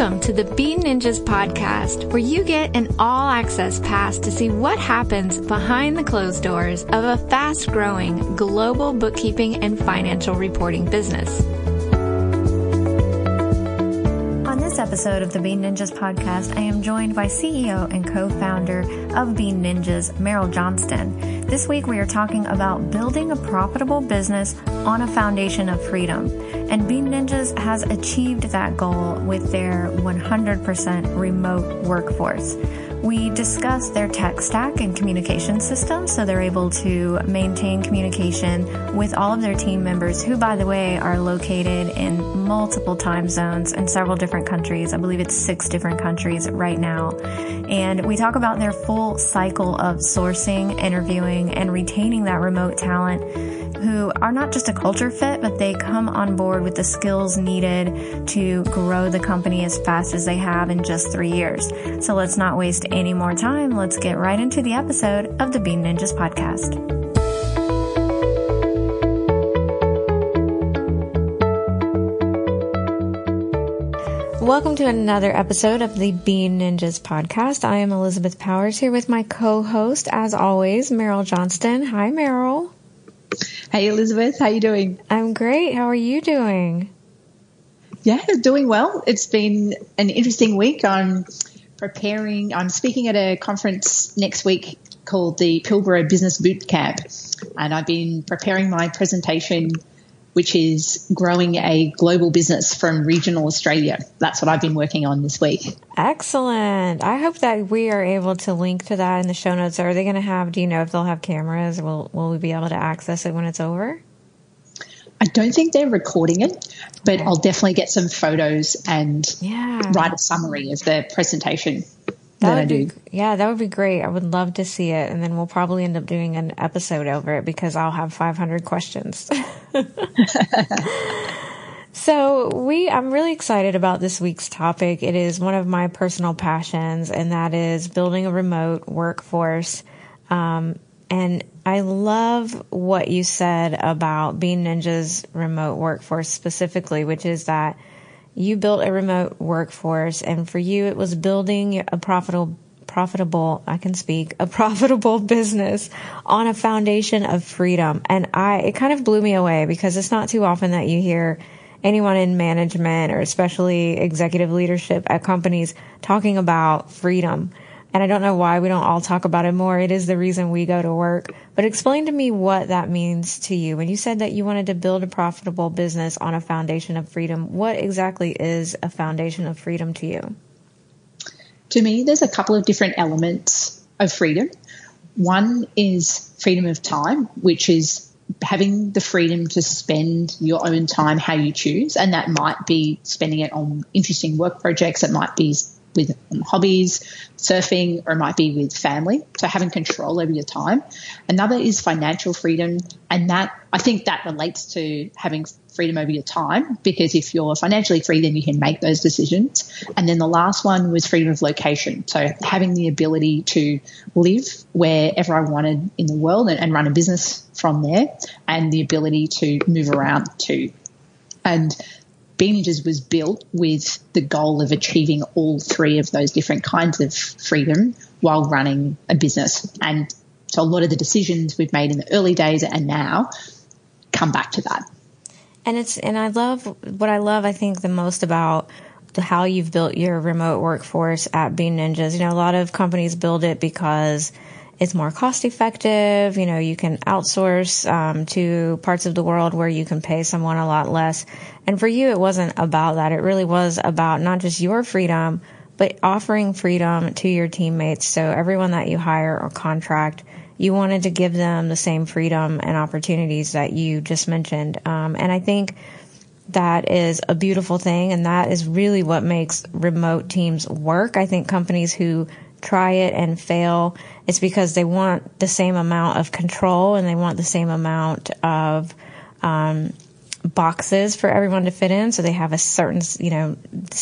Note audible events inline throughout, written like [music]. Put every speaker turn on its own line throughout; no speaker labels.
Welcome to the Bean Ninjas podcast, where you get an all access pass to see what happens behind the closed doors of a fast growing global bookkeeping and financial reporting business. Episode of the Bean Ninjas podcast, I am joined by CEO and co founder of Bean Ninjas, Meryl Johnston. This week we are talking about building a profitable business on a foundation of freedom. And Bean Ninjas has achieved that goal with their 100% remote workforce. We discuss their tech stack and communication systems so they're able to maintain communication with all of their team members, who, by the way, are located in multiple time zones in several different countries. I believe it's six different countries right now. And we talk about their full cycle of sourcing, interviewing, and retaining that remote talent who are not just a culture fit, but they come on board with the skills needed to grow the company as fast as they have in just three years. So let's not waste any more time. Let's get right into the episode of the Bean Ninjas podcast. Welcome to another episode of the Bean Ninjas podcast. I am Elizabeth Powers here with my co-host, as always, Meryl Johnston. Hi, Meryl.
Hey, Elizabeth, how you doing?
I'm great. How are you doing?
Yeah, doing well. It's been an interesting week. I'm preparing. I'm speaking at a conference next week called the Pilbara Business Boot Camp, and I've been preparing my presentation which is growing a global business from regional Australia. That's what I've been working on this week.
Excellent. I hope that we are able to link to that in the show notes. Are they going to have, do you know if they'll have cameras? Will, will we be able to access it when it's over?
I don't think they're recording it, but. I'll definitely get some photos and yeah. write a summary of the presentation.
That, would be, yeah, that would be great. I would love to see it. And then we'll probably end up doing an episode over it because I'll have 500 questions. [laughs] so we, I'm really excited about this week's topic. It is one of my personal passions and that is building a remote workforce. Um, and I love what you said about Bean Ninja's remote workforce specifically, which is that you built a remote workforce and for you it was building a profitable profitable I can speak a [laughs] profitable business on a foundation of freedom. And I it kind of blew me away because it's not too often that you hear anyone in management or especially executive leadership at companies talking about freedom and I don't know why we don't all talk about it more. It is the reason we go to work. But explain to me what that means to you. When you said that you wanted to build a profitable business on a foundation of freedom, what exactly is a foundation of freedom to you?
To me, there's a couple of different elements of freedom. One is freedom of time, which is having the freedom to spend your own time how you choose. And that might be spending it on interesting work projects. It might be with hobbies, surfing, or it might be with family. So having control over your time. Another is financial freedom. And that, I think that relates to having freedom over your time because if you're financially free, then you can make those decisions. And then the last one was freedom of location. So having the ability to live wherever I wanted in the world and, and run a business from there and the ability to move around too. And Bean Ninjas was built with the goal of achieving all three of those different kinds of freedom while running a business. And so a lot of the decisions we've made in the early days and now come back to that.
And it's and I love what I love I think the most about how you've built your remote workforce at Bean Ninjas. You know, a lot of companies build it because it's more cost effective. You know, you can outsource um, to parts of the world where you can pay someone a lot less. And for you, it wasn't about that. It really was about not just your freedom, but offering freedom to your teammates. So everyone that you hire or contract, you wanted to give them the same freedom and opportunities that you just mentioned. Um, and I think that is a beautiful thing. And that is really what makes remote teams work. I think companies who try it and fail, it's because they want the same amount of control and they want the same amount of um, boxes for everyone to fit in. So they have a certain, you know,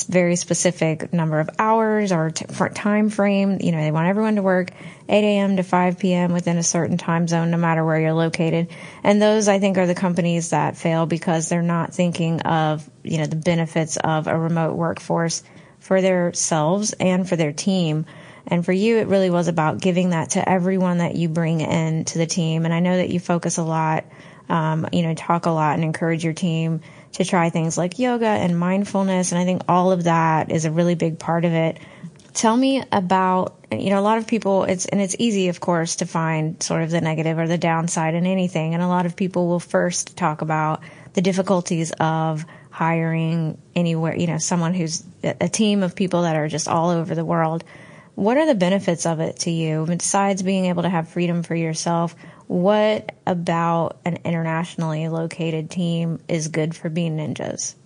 very specific number of hours or t- time frame. You know, they want everyone to work 8 a.m. to 5 p.m. within a certain time zone, no matter where you're located. And those, I think, are the companies that fail because they're not thinking of, you know, the benefits of a remote workforce for themselves and for their team. And for you, it really was about giving that to everyone that you bring in to the team. And I know that you focus a lot, um, you know, talk a lot and encourage your team to try things like yoga and mindfulness. And I think all of that is a really big part of it. Tell me about, you know, a lot of people, it's, and it's easy, of course, to find sort of the negative or the downside in anything. And a lot of people will first talk about the difficulties of hiring anywhere, you know, someone who's a team of people that are just all over the world. What are the benefits of it to you besides being able to have freedom for yourself? What about an internationally located team is good for Bean Ninjas?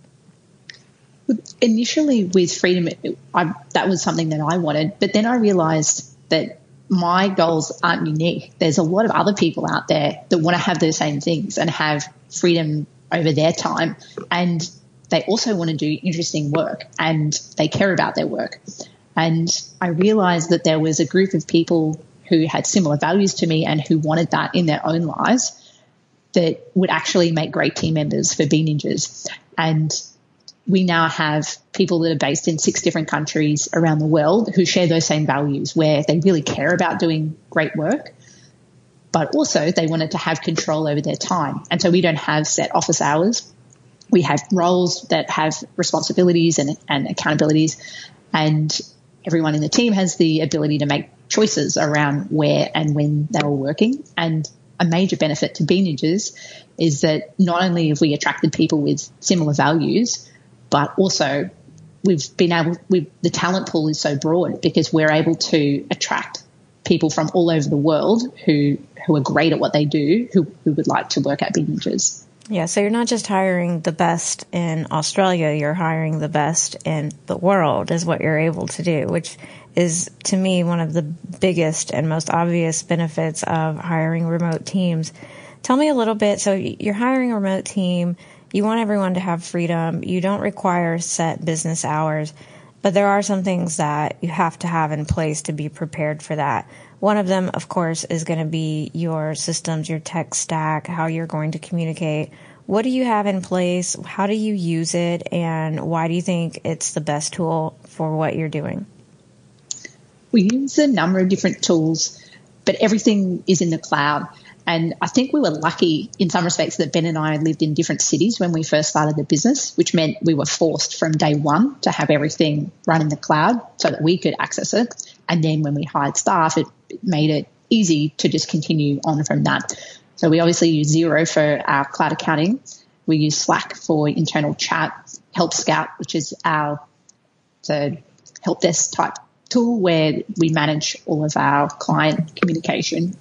Initially, with freedom, I, that was something that I wanted, but then I realized that my goals aren't unique. There's a lot of other people out there that want to have those same things and have freedom over their time. And they also want to do interesting work and they care about their work. And I realized that there was a group of people who had similar values to me and who wanted that in their own lives that would actually make great team members for Bean Ninjas. And we now have people that are based in six different countries around the world who share those same values where they really care about doing great work, but also they wanted to have control over their time. And so we don't have set office hours we have roles that have responsibilities and, and accountabilities, and everyone in the team has the ability to make choices around where and when they were working. And a major benefit to Bean Ninjas is that not only have we attracted people with similar values, but also we've been able, we the talent pool is so broad because we're able to attract people from all over the world who, who are great at what they do, who, who would like to work at Bean Ninjas.
Yeah, so you're not just hiring the best in Australia, you're hiring the best in the world, is what you're able to do, which is to me one of the biggest and most obvious benefits of hiring remote teams. Tell me a little bit. So you're hiring a remote team, you want everyone to have freedom, you don't require set business hours, but there are some things that you have to have in place to be prepared for that. One of them, of course, is going to be your systems, your tech stack, how you're going to communicate. What do you have in place? How do you use it? And why do you think it's the best tool for what you're doing?
We use a number of different tools, but everything is in the cloud. And I think we were lucky in some respects that Ben and I lived in different cities when we first started the business, which meant we were forced from day one to have everything run in the cloud so that we could access it. And then when we hired staff, it made it easy to just continue on from that. So we obviously use Xero for our cloud accounting. We use Slack for internal chat, Help Scout, which is our help desk type tool where we manage all of our client communication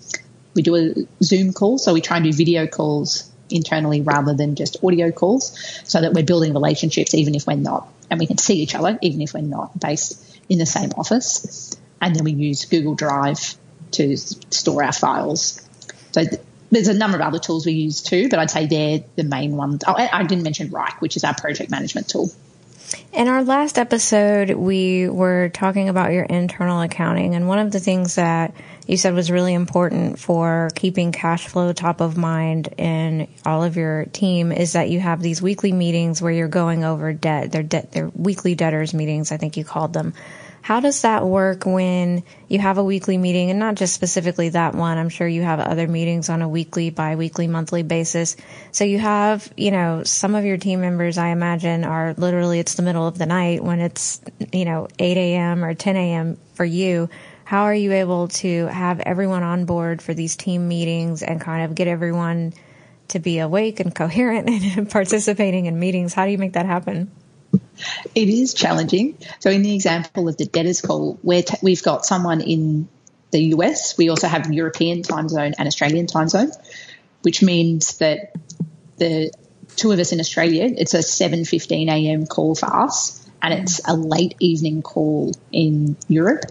we do a Zoom call, so we try and do video calls internally rather than just audio calls, so that we're building relationships even if we're not, and we can see each other even if we're not based in the same office. And then we use Google Drive to store our files. So th- there's a number of other tools we use too, but I'd say they're the main ones. Oh, I didn't mention Wrike, which is our project management tool.
In our last episode, we were talking about your internal accounting, and one of the things that you said was really important for keeping cash flow top of mind in all of your team is that you have these weekly meetings where you're going over debt. They're debt, they're weekly debtors meetings, I think you called them. How does that work when you have a weekly meeting and not just specifically that one? I'm sure you have other meetings on a weekly, bi-weekly, monthly basis. So you have, you know, some of your team members, I imagine, are literally it's the middle of the night when it's, you know, 8 a.m. or 10 a.m. for you. How are you able to have everyone on board for these team meetings and kind of get everyone to be awake and coherent [laughs] and participating in meetings? How do you make that happen?
It is challenging. So, in the example of the debtors call, where t- we've got someone in the US, we also have European time zone and Australian time zone, which means that the two of us in Australia, it's a 7:15 a.m. call for us, and it's a late evening call in Europe.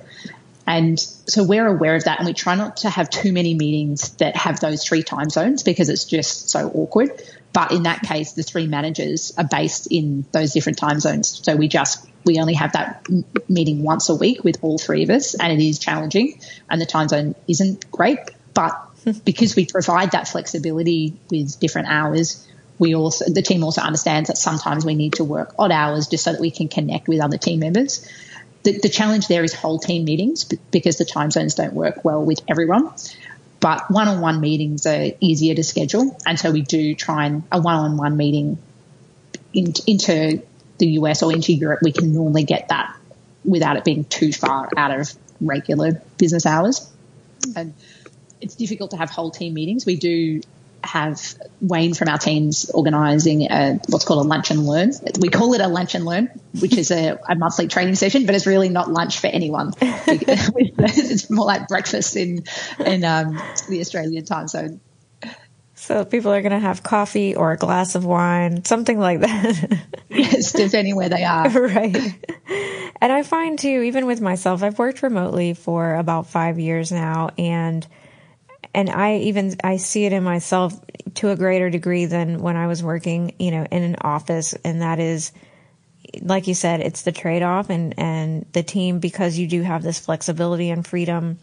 And so we're aware of that, and we try not to have too many meetings that have those three time zones because it's just so awkward. But in that case, the three managers are based in those different time zones. So we just, we only have that meeting once a week with all three of us, and it is challenging, and the time zone isn't great. But [laughs] because we provide that flexibility with different hours, we also the team also understands that sometimes we need to work odd hours just so that we can connect with other team members. The, the challenge there is whole team meetings because the time zones don't work well with everyone. But one-on-one meetings are easier to schedule, and so we do try and a one-on-one meeting in, into the US or into Europe. We can normally get that without it being too far out of regular business hours, and it's difficult to have whole team meetings. We do have Wayne from our teams organising a, what's called a lunch and learn. We call it a lunch and learn, which is a, a monthly training session, but it's really not lunch for anyone. [laughs] it's more like breakfast in in um, the Australian time zone.
So people are going to have coffee or a glass of wine, something like that. [laughs]
yes, depending where they are. [laughs]
Right. And I find too, even with myself, I've worked remotely for about five years now, and and I even I see it in myself to a greater degree than when I was working, you know, in an office, and that is, like you said, it's the trade off and and the team because you do have this flexibility and freedom.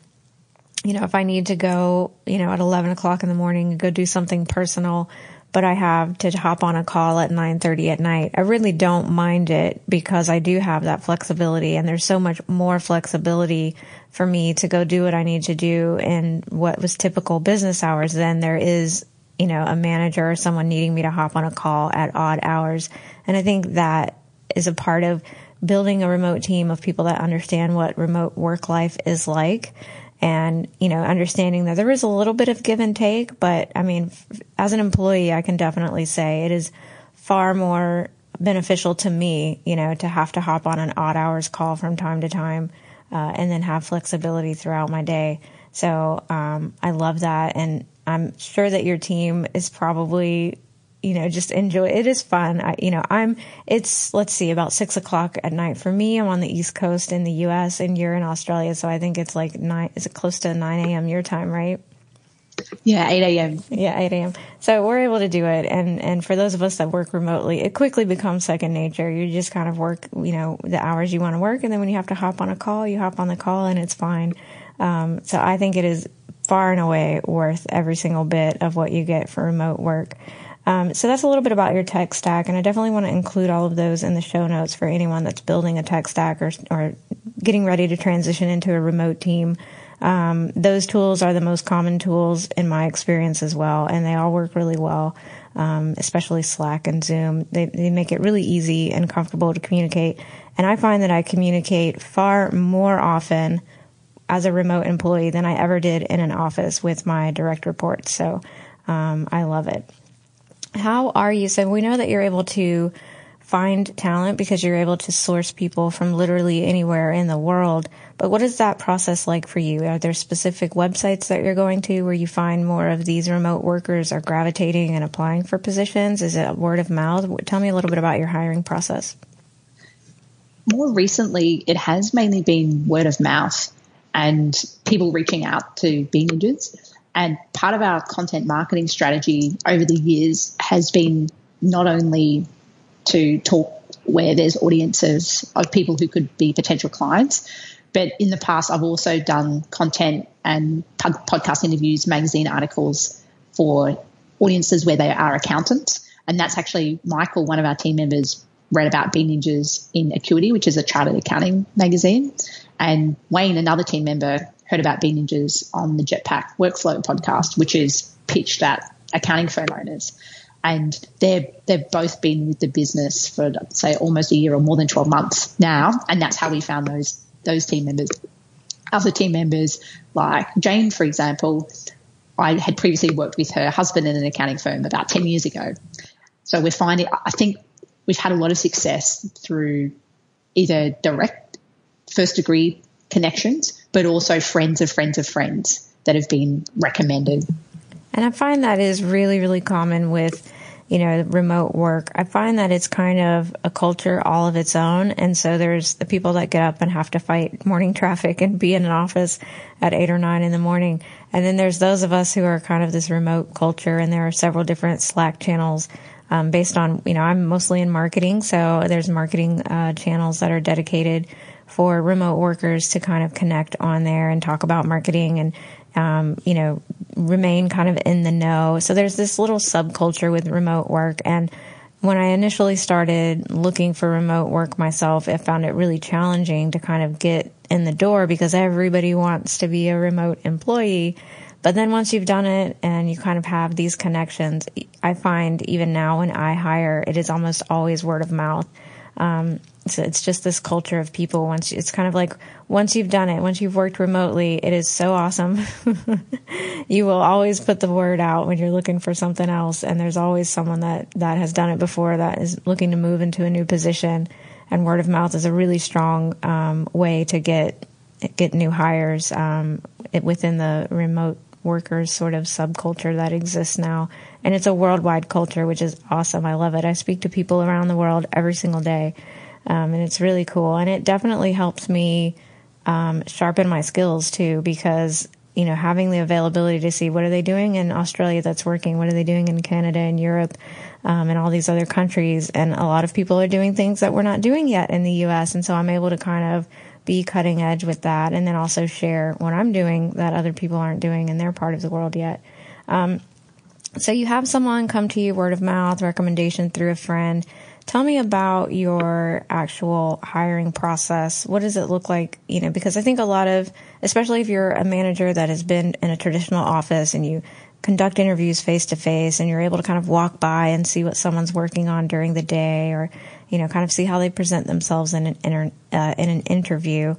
You know, if I need to go, you know, at eleven o'clock in the morning and go do something personal, but I have to hop on a call at 9:30 at night. I really don't mind it because I do have that flexibility and there's so much more flexibility for me to go do what I need to do in what was typical business hours than there is, you know, a manager or someone needing me to hop on a call at odd hours. And I think that is a part of building a remote team of people that understand what remote work life is like and you know understanding that there is a little bit of give and take but i mean as an employee i can definitely say it is far more beneficial to me you know to have to hop on an odd hours call from time to time uh, and then have flexibility throughout my day. So um, i love that and i'm sure that your team is probably you know, just enjoy. It is fun. I, you know, I'm, it's, let's see, about six o'clock at night for me. I'm on the East Coast in the U.S. and you're in Australia. So I think it's like nine, is it close to 9 a.m. your time, right?
Yeah, 8 a.m.
Yeah, 8 a.m. So we're able to do it. And, and for those of us that work remotely, it quickly becomes second nature. You just kind of work, you know, the hours you want to work. And then when you have to hop on a call, you hop on the call and it's fine. Um, so I think it is far and away worth every single bit of what you get for remote work. Um, so that's a little bit about your tech stack, and I definitely want to include all of those in the show notes for anyone that's building a tech stack or, or getting ready to transition into a remote team. Um, those tools are the most common tools in my experience as well, and they all work really well, um, especially Slack and Zoom. They, they make it really easy and comfortable to communicate. And I find that I communicate far more often as a remote employee than I ever did in an office with my direct reports. So um, I love it. How are you? So we know that you're able to find talent because you're able to source people from literally anywhere in the world. But what is that process like for you? Are there specific websites that you're going to where you find more of these remote workers are gravitating and applying for positions? Is it word of mouth? Tell me a little bit about your hiring process.
More recently, it has mainly been word of mouth and people reaching out to Bean Ninjas. And part of our content marketing strategy over the years has been not only to talk where there's audiences of people who could be potential clients, but in the past, I've also done content and podcast interviews, magazine articles for audiences where they are accountants. And that's actually Michael, one of our team members, read about Bean Ninjas in Acuity, which is a chartered accounting magazine. And Wayne, another team member, heard about Bean Ninjas on the Jetpack Workflow podcast, which is pitched at accounting firm owners. And they're, they've both been with the business for, say, almost a year or more than 12 months now. And that's how we found those, those team members. Other team members, like Jane, for example, I had previously worked with her husband in an accounting firm about 10 years ago. So we're finding, I think we've had a lot of success through either direct first degree connections, but also friends of friends of friends that have been recommended.
And I find that is really, really common with, you know, remote work. I find that it's kind of a culture all of its own. And so there's the people that get up and have to fight morning [laughs] traffic and be in an office at eight or nine in the morning. And then there's those of us who are kind of this remote culture and there are several different Slack channels um, based on, you know, I'm mostly in marketing. So there's marketing uh, channels that are dedicated for remote workers to kind of connect on there and talk about marketing and um, you know remain kind of in the know. So there's this little subculture with remote work. And when I initially started looking for remote work myself, I found it really challenging to kind of get in the door because everybody wants to be a remote employee. But then once you've done it and you kind of have these connections, I find even now when I hire, it is almost always word of mouth. Um, so it's just this culture of people. Once it's kind of like once you've done it, once you've worked remotely, it is so awesome. [laughs] you will always put the word out when you're looking for something else, and there's always someone that that has done it before that is looking to move into a new position. And word of mouth is a really strong um, way to get get new hires um, within the remote workers sort of subculture that exists now. And it's a worldwide culture, which is awesome. I love it. I speak to people around the world every single day. Um, and it's really cool. And it definitely helps me um, sharpen my skills too, because you know having the availability to see what are they doing in Australia that's working, what are they doing in Canada and Europe, um, and all these other countries, and a lot of people are doing things that we're not doing yet in the U.S. And so I'm able to kind of be cutting edge with that, and then also share what I'm doing that other people aren't doing in their part of the world yet. Um, so you have someone come to you word of mouth, recommendation through a friend Tell me about your actual hiring process. What does it look like? You know, because I think a lot of, especially if you're a manager that has been in a traditional office and you conduct interviews face to face and you're able to kind of walk by and see what someone's working on during the day or, you know, kind of see how they present themselves in an, inter, uh, in an interview.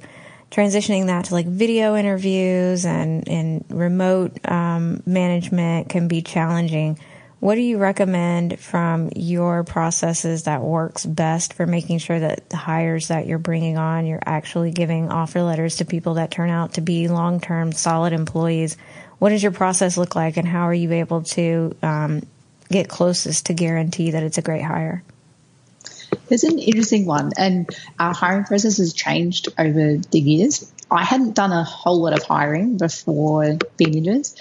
Transitioning that to like video interviews and, and remote um, management can be challenging. What do you recommend from your processes that works best for making sure that the hires that you're bringing on, you're actually giving offer letters to people that turn out to be long term, solid employees? What does your process look like, and how are you able to um, get closest to guarantee that it's a great hire?
It's an interesting one, and our hiring process has changed over the years. I hadn't done a whole lot of hiring before Bean Ninjas,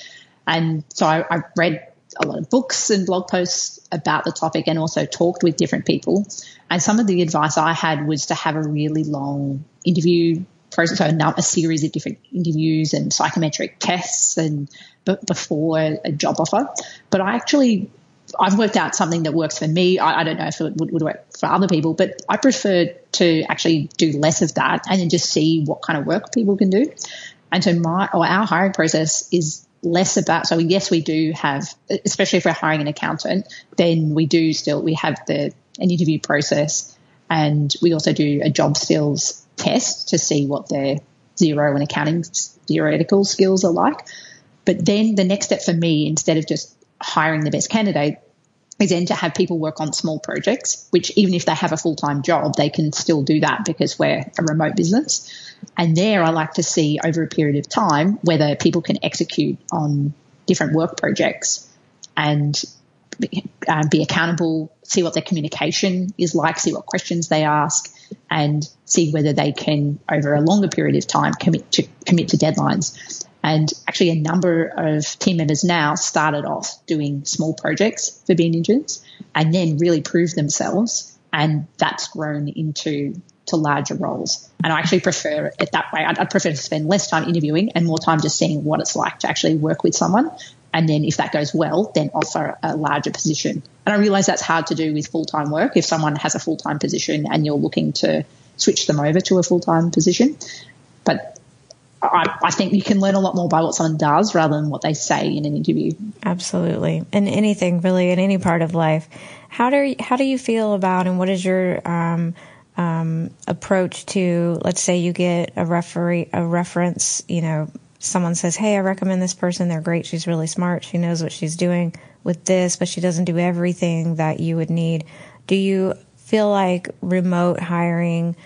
and so I, I read a lot of books and blog posts about the topic and also talked with different people. And some of the advice I had was to have a really long interview process, so a, series of different interviews and psychometric tests and before a job offer. But I actually I've worked out something that works for me. I, I don't know if it would, would, work for other people, but I prefer to actually do less of that and then just see what kind of work people can do. And so my or our hiring process is less about so yes we do have especially if we're hiring an accountant then we do still we have the an interview process and we also do a job skills test to see what their Xero and accounting theoretical skills are like. But then the next step for me instead of just hiring the best candidate is then to have people work on small projects, which even if they have a full time job, they can still do that because we're a remote business. And there, I like to see over a period of time whether people can execute on different work projects and uh, be accountable, see what their communication is like, see what questions they ask, and see whether they can, over a longer period of time, commit to commit to deadlines. And actually, a number of team members now started off doing small projects for Bean Ninjas and then really proved themselves. And that's grown into to larger roles. And I actually prefer it that way. I'd, I'd, prefer to spend less time interviewing and more time just seeing what it's like to actually work with someone. And then if that goes well, then offer a larger position. And I realize that's hard to do with full time work. If someone has a full time position and you're looking to switch them over to a full time position. But I, I, think you can learn a lot more by what someone does rather than what they say in an interview.
Absolutely, in anything really, in any part of life. How do you, how do you feel about and what is your um, um, approach to? Let's say you get a referee a reference. You know, someone says, "Hey, I recommend this person. They're great. She's really smart. She knows what she's doing with this, but she doesn't do everything that you would need." Do you feel like remote hiring?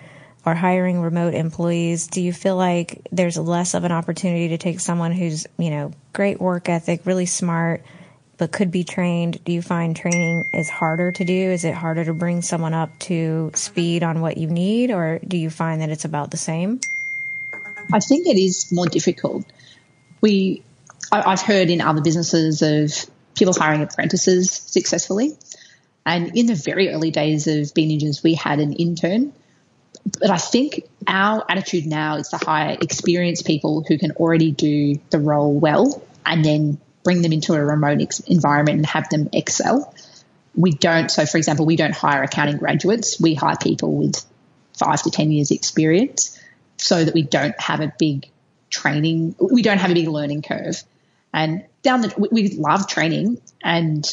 Or hiring remote employees, do you feel like there's less of an opportunity to take someone who's, you know, great work ethic, really smart, but could be trained? Do you find training is harder to do? Is it harder to bring someone up to speed on what you need, or do you find that it's about the same?
I think it is more difficult. We, I, have heard in other businesses of people hiring apprentices successfully. And in the very early days of Bean Ninjas, we had an intern but I think our attitude now is to hire experienced people who can already do the role well and then bring them into a remote ex- environment and have them excel. We don't, so for example, we don't hire accounting graduates. We hire people with five to 10 years experience so that we don't have a big training, we don't have a big learning curve. And down the, we love training and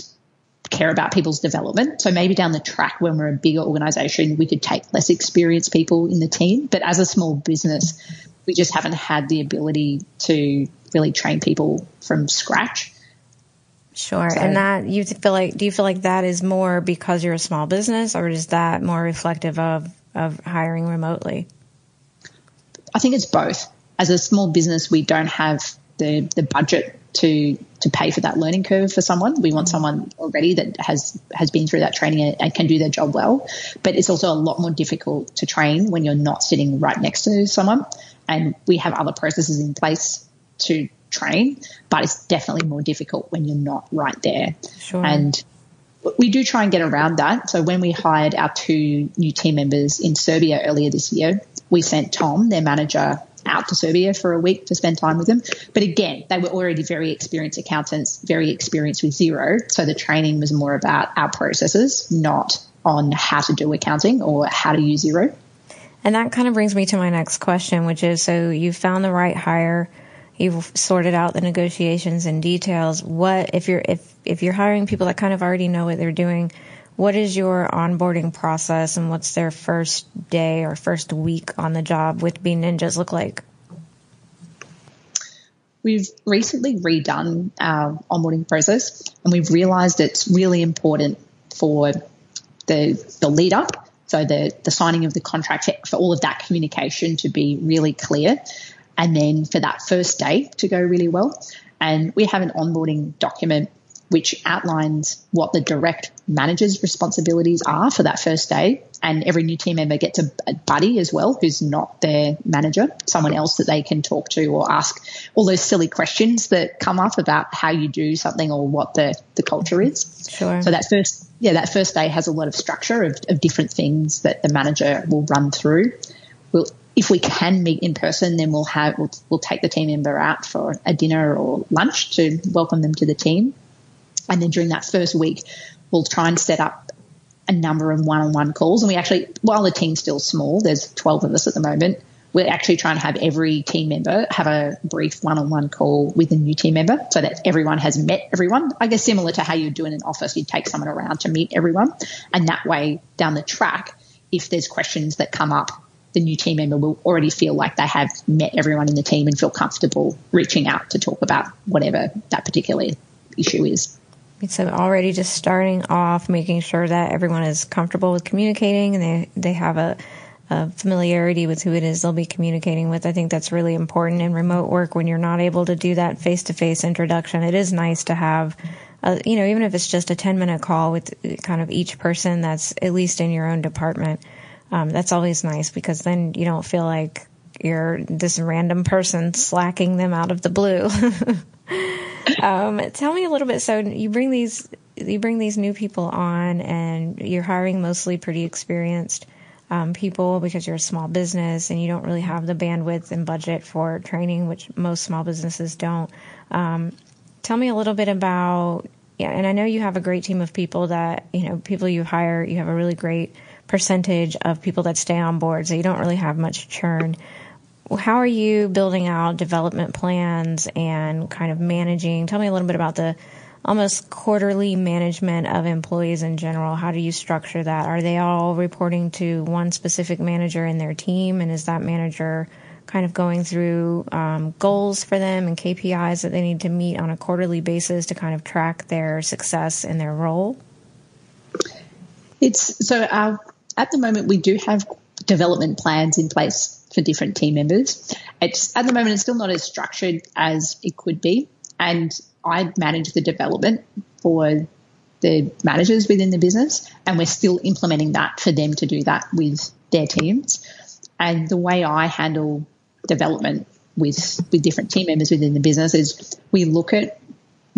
care about people's development. So maybe down the track when we're a bigger organization, we could take less experienced people in the team. But as a small business, we just haven't had the ability to really train people from scratch.
Sure. So, and that you feel like do you feel like that is more because you're a small business or is that more reflective of of hiring remotely?
I think it's both. As a small business, we don't have the the budget to to pay for that learning curve for someone. We want mm-hmm. someone already that has has been through that training and can do their job well. But it's also a lot more difficult to train when you're not sitting right next to someone. And we have other processes in place to train, but it's definitely more difficult when you're not right there. Sure. And we do try and get around that. So when we hired our two new team members in Serbia earlier this year, we sent Tom, their manager, out to Serbia for a week to spend time with them. But again, they were already very experienced accountants, very experienced with Xero. So the training was more about our processes, not on how to do accounting or how to use Xero.
And that kind of brings me to my next question, which is so you found the right hire, you've sorted out the negotiations and details. What if you're if if you're hiring people that kind of already know what they're doing? What is your onboarding process and what's their first day or first week on the job with Bean Ninjas look like?
We've recently redone our onboarding process and we've realized it's really important for the, the lead up. So the, the signing of the contract for all of that communication to be really clear and then for that first day to go really well. And we have an onboarding document which outlines what the direct manager's responsibilities are for that first day. And every new team member gets a, a, buddy as well, who's not their manager, someone else that they can talk to or ask all those silly questions that come up about how you do something or what the, the culture is.
Sure.
So that first, yeah, that first day has a lot of structure of, of different things that the manager will run through. We'll, if we can meet in person, then we'll have, we'll, we'll take the team member out for a dinner or lunch to welcome them to the team and then during that first week, we'll try and set up a number of one-on-one calls. And we actually, while the team's still small, there's 12 of us at the moment, we're actually trying to have every team member have a brief one-on-one call with a new team member so that everyone has met everyone. I guess similar to how you do in an office, you take someone around to meet everyone. And that way down the track, if there's questions that come up, the new team member will already feel like they have met everyone in the team and feel comfortable reaching out to talk about whatever that particular issue is.
So already just starting off, making sure that everyone is comfortable with communicating and they, they have a, a familiarity with who it is they'll be communicating with. I think that's really important in remote work when you're not able to do that face to face introduction. It is nice to have, a, you know, even if it's just a 10 minute call with kind of each person that's at least in your own department. Um, that's always nice because then you don't feel like you're this random person slacking them out of the blue. [laughs] um, tell me a little bit. So you bring these you bring these new people on, and you're hiring mostly pretty experienced um, people because you're a small business and you don't really have the bandwidth and budget for training, which most small businesses don't. Um, tell me a little bit about yeah, and I know you have a great team of people that you know people you hire. You have a really great percentage of people that stay on board, so you don't really have much churn how are you building out development plans and kind of managing? Tell me a little bit about the almost quarterly management of employees in general. How do you structure that? Are they all reporting to one specific manager in their team? And is that manager kind of going through um, goals for them and KPIs that they need to meet on a quarterly basis to kind of track their success in their role?
It's so uh, at the moment we do have development plans in place for different team members. It's at the moment it's still not as structured as it could be, and I manage the development for the managers within the business, and we're still implementing that for them to do that with their teams. And the way I handle development with with different team members within the business is we look at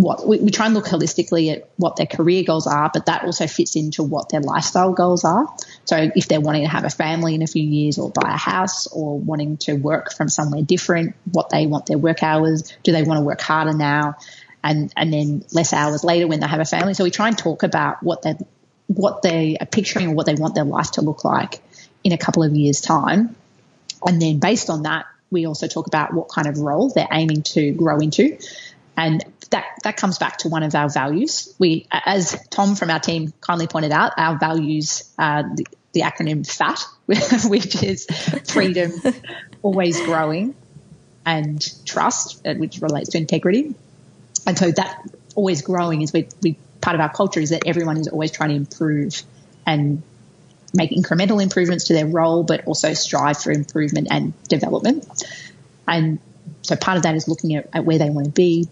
what we, we, try and look holistically at what their career goals are, but that also fits into what their lifestyle goals are. So if they're wanting to have a family in a few years or buy a house or wanting to work from somewhere different, what they want their work hours, do they want to work harder now? and and then less hours later when they have a family. So we try and talk about what they what they are picturing or what they want their life to look like in a couple of years' time, and then based on that, we also talk about what kind of role they're aiming to grow into, and that that comes back to one of our values. We, as Tom from our team kindly pointed out, our values are the, the acronym FAT, [laughs] which is freedom, [laughs] always growing, and trust, which relates to integrity. And so that always growing is we, we part of our culture is that everyone is always trying to improve and make incremental improvements to their role, but also strive for improvement and development. And so part of that is looking at, at where they want to be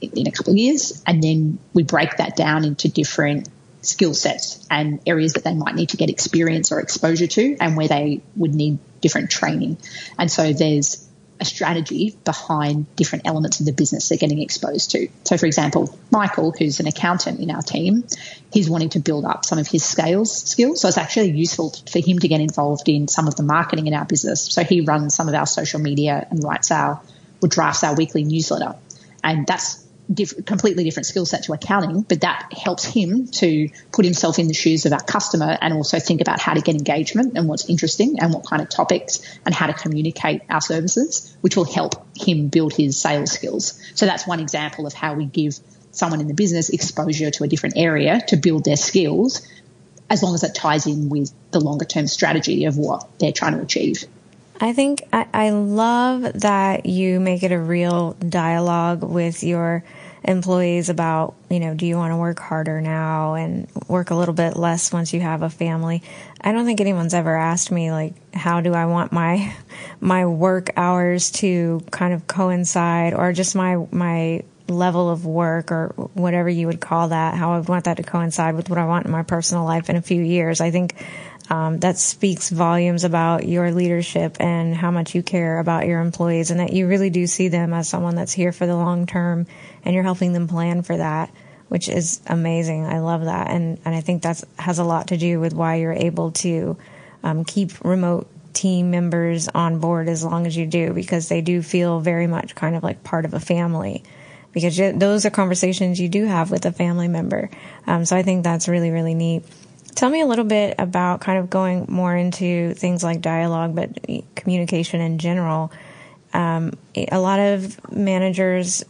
in a couple of years, and then we break that down into different skill sets and areas that they might need to get experience or exposure to, and where they would need different training. And so there's a strategy behind different elements of the business they're getting exposed to. So, for example, Michael, who's an accountant in our team, he's wanting to build up some of his scales skills. So, it's actually useful for him to get involved in some of the marketing in our business. So, he runs some of our social media and writes our, or drafts our weekly newsletter. And that's diff- completely different skill set to accounting, but that helps him to put himself in the shoes of our customer and also think about how to get engagement and what's interesting and what kind of topics and how to communicate our services, which will help him build his sales skills. So that's one example of how we give someone in the business exposure to a different area to build their skills as long as it ties in with the longer term strategy of what they're trying to achieve.
I think I, I, love that you make it a real dialogue with your employees about, you know, do you want to work harder now and work a little bit less once you have a family? I don't think anyone's ever asked me like how do I want my [laughs] my work hours to kind of coincide or just my my level of work or whatever you would call that, how I want that to coincide with what I want in my personal life in a few years. I think um, that speaks volumes about your leadership and how much you care about your employees and that you really do see them as someone that's here for the long term and you're helping them plan for that which is amazing. I love that. And, and i think that has a lot to do with why you're able to um, keep remote team members on board as long as you do because they do feel very much kind of like part of a family because you, those are conversations you do have with a family member. Um, so i think that's really really neat Tell me a little bit about kind of going more into things like dialogue, but communication in general. Um, a lot of managers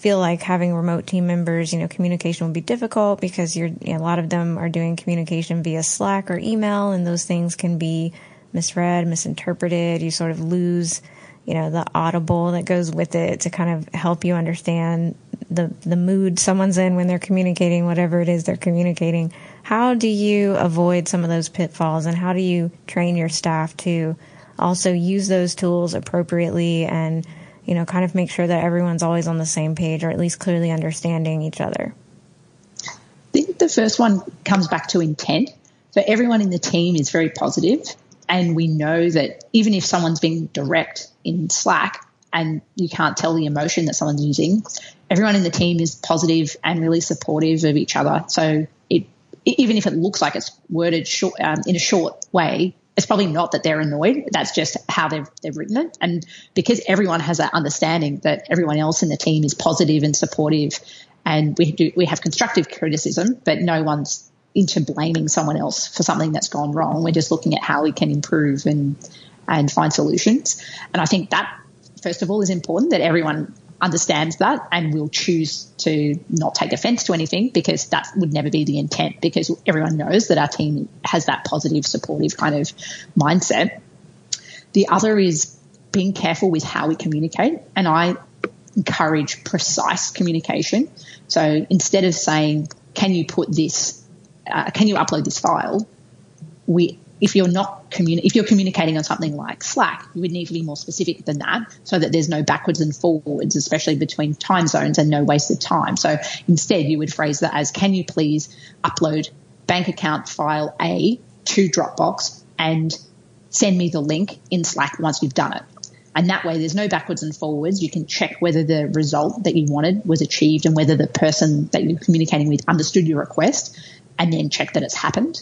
feel like having remote team members, you know, communication will be difficult because you're, you know, a lot of them are doing communication via Slack or email, and those things can be misread, misinterpreted. You sort of lose, you know, the audible that goes with it to kind of help you understand the the mood someone's in when they're communicating whatever it is they're communicating. How do you avoid some of those pitfalls and how do you train your staff to also use those tools appropriately and you know kind of make sure that everyone's always on the same page or at least clearly understanding each other?
I think the first one comes back to intent. So everyone in the team is very positive and we know that even if someone's being direct in Slack and you can't tell the emotion that someone's using, everyone in the team is positive and really supportive of each other. So it, even if it looks like it's worded short, um, in a short way, it's probably not that they're annoyed. That's just how they've they've written it. And because everyone has that understanding that everyone else in the team is positive and supportive, and we do we have constructive criticism, but no one's into blaming someone else for something that's gone wrong. We're just looking at how we can improve and and find solutions. And I think that first of all is important that everyone understands that and will choose to not take offense to anything because that would never be the intent because everyone knows that our team has that positive, supportive kind of mindset. The other is being careful with how we communicate. And I encourage precise communication. So instead of saying, can you put this, uh, can you upload this file? We if you're not communi- if you're communicating on something like Slack, you would need to be more specific than that so that there's no backwards and forwards, especially between time zones and no wasted time. So instead, you would phrase that as, can you please upload bank account file A to Dropbox and send me the link in Slack once you've done it. And that way, there's no backwards and forwards. You can check whether the result that you wanted was achieved and whether the person that you're communicating with understood your request and then check that it's happened.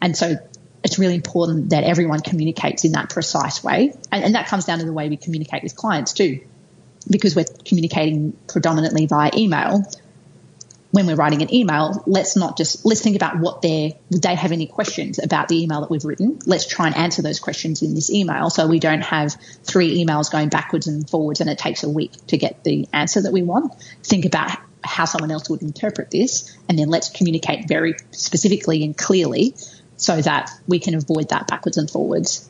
And so it's really important that everyone communicates in that precise way. And, and, that comes down to the way we communicate with clients too. because we're communicating predominantly via email, when we're writing an email, let's not just let's think about what they they have any questions about the email that we've written. Let's try and answer those questions in this email so we don't have three emails going backwards and forwards and it takes a week to get the answer that we want. Think about how someone else would interpret this and then let's communicate very specifically and clearly so that we can avoid that backwards and forwards.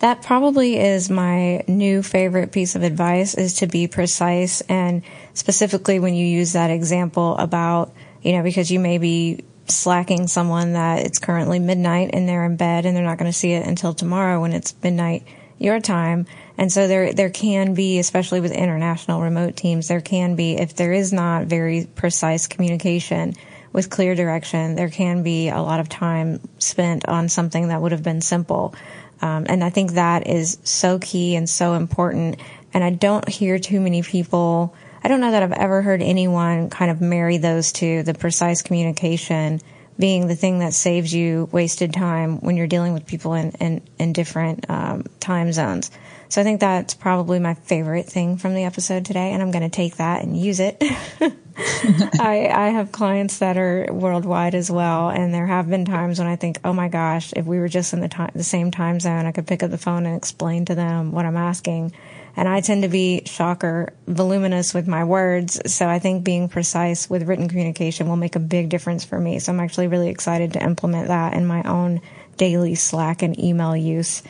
That probably is my new favorite piece of advice is to be precise and specifically when you use that example about, you know, because you may be slacking someone that it's currently midnight and they're in bed and they're not going to see it until tomorrow when it's midnight your time. And so there, there can be, especially with international remote teams, there can be, if there is not very precise communication with clear direction, there can be a lot of time spent on something that would have been simple. Um, and I think that is so key and so important. And I don't hear too many people, I don't know that I've ever heard anyone kind of marry those two, the precise communication being the thing that saves you wasted time when you're dealing with people in, in, in different um, time zones. So I think that's probably my favorite thing from the episode today, and I'm going to take that and use it. [laughs] [laughs] I, I have clients that are worldwide as well, and there have been times when I think, oh my gosh, if we were just in the time, the same time zone, I could pick up the phone and explain to them what I'm asking. And I tend to be shocker voluminous with my words, so I think being precise with written communication will make a big difference for me. So I'm actually really excited to implement that in my own daily Slack and email use.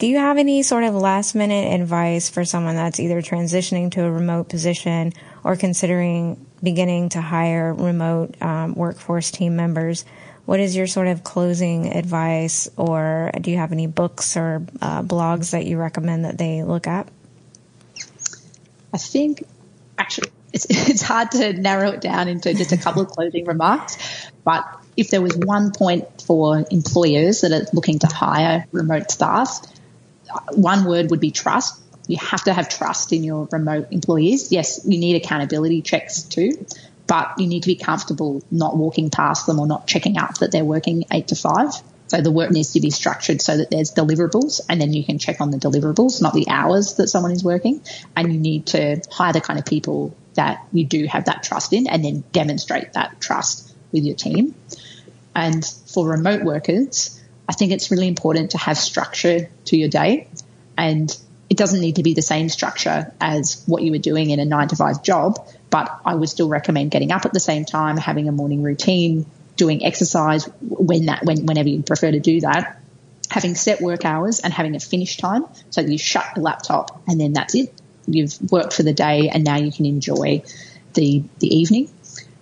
Do you have any sort of last minute advice for someone that's either transitioning to a remote position or considering beginning to hire remote um, workforce team members? What is your sort of closing advice, or do you have any books or uh, blogs that you recommend that they look at?
I think actually it's, [laughs] it's hard to narrow it down into just a couple of closing remarks, but if there was one point for employers that are looking to hire remote staff, one word would be trust. You have to have trust in your remote employees. Yes, you need accountability checks too, but you need to be comfortable not walking past them or not checking out that they're working eight to five. So the work needs to be structured so that there's deliverables and then you can check on the deliverables, not the hours that someone is working. And you need to hire the kind of people that you do have that trust in and then demonstrate that trust with your team. And for remote workers, I think it's really important to have structure to your day. And it doesn't need to be the same structure as what you were doing in a nine to five job, but I would still recommend getting up at the same time, having a morning routine, doing exercise when that, when, whenever you prefer to do that, having set work hours and having a finish time so that you shut the laptop and then that's it. You've worked for the day and now you can enjoy the, the evening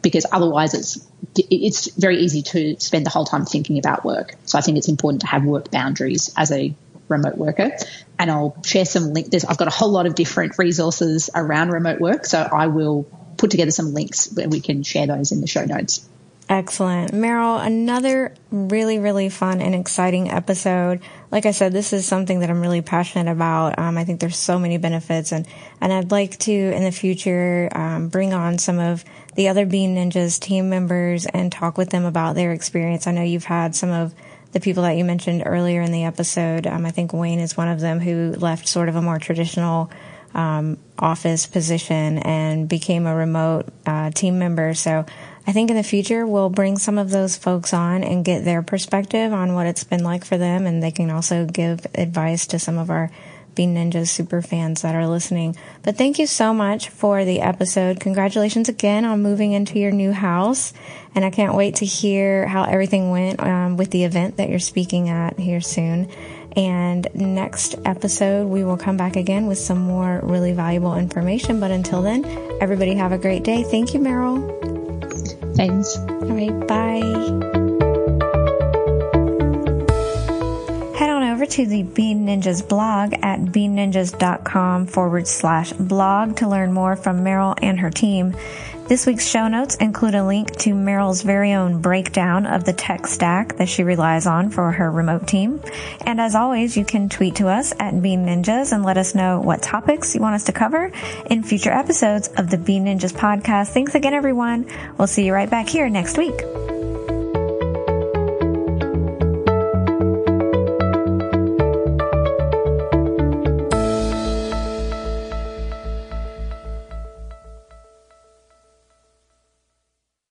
because otherwise it's it's very easy to spend the whole time thinking about work. So I think it's important to have work boundaries as a remote worker. And I'll share some links. I've got a whole lot of different resources around remote work. So I will put together some links where we can share those in the show notes.
Excellent. Meryl, another really, really fun and exciting episode. Like I said, this is something that I'm really passionate about. Um, I think there's so many benefits and, and I'd like to in the future, um, bring on some of the other Bean Ninjas team members and talk with them about their experience. I know you've had some of the people that you mentioned earlier in the episode. Um, I think Wayne is one of them who left sort of a more traditional, um, office position and became a remote, uh, team member. So I think in the future we'll bring some of those folks on and get their perspective on what it's been like for them, and they can also give advice to some of our Bean Ninjas super fans that are listening. But thank you so much for the episode. Congratulations again on moving into your new house, and I can't wait to hear how everything went um, with the event that you're speaking at here soon. And next episode, we will come back again with some more really valuable information. But until then, everybody have a great day. Thank you, Meryl.
Thanks.
All right, bye. To the Bean Ninjas blog at beanninjas.com forward slash blog to learn more from Meryl and her team. This week's show notes include a link to Meryl's very own breakdown of the tech stack that she relies on for her remote team. And as always, you can tweet to us at Bean Ninjas and let us know what topics you want us to cover in future episodes of the Bean Ninjas podcast. Thanks again, everyone. We'll see you right back here next week.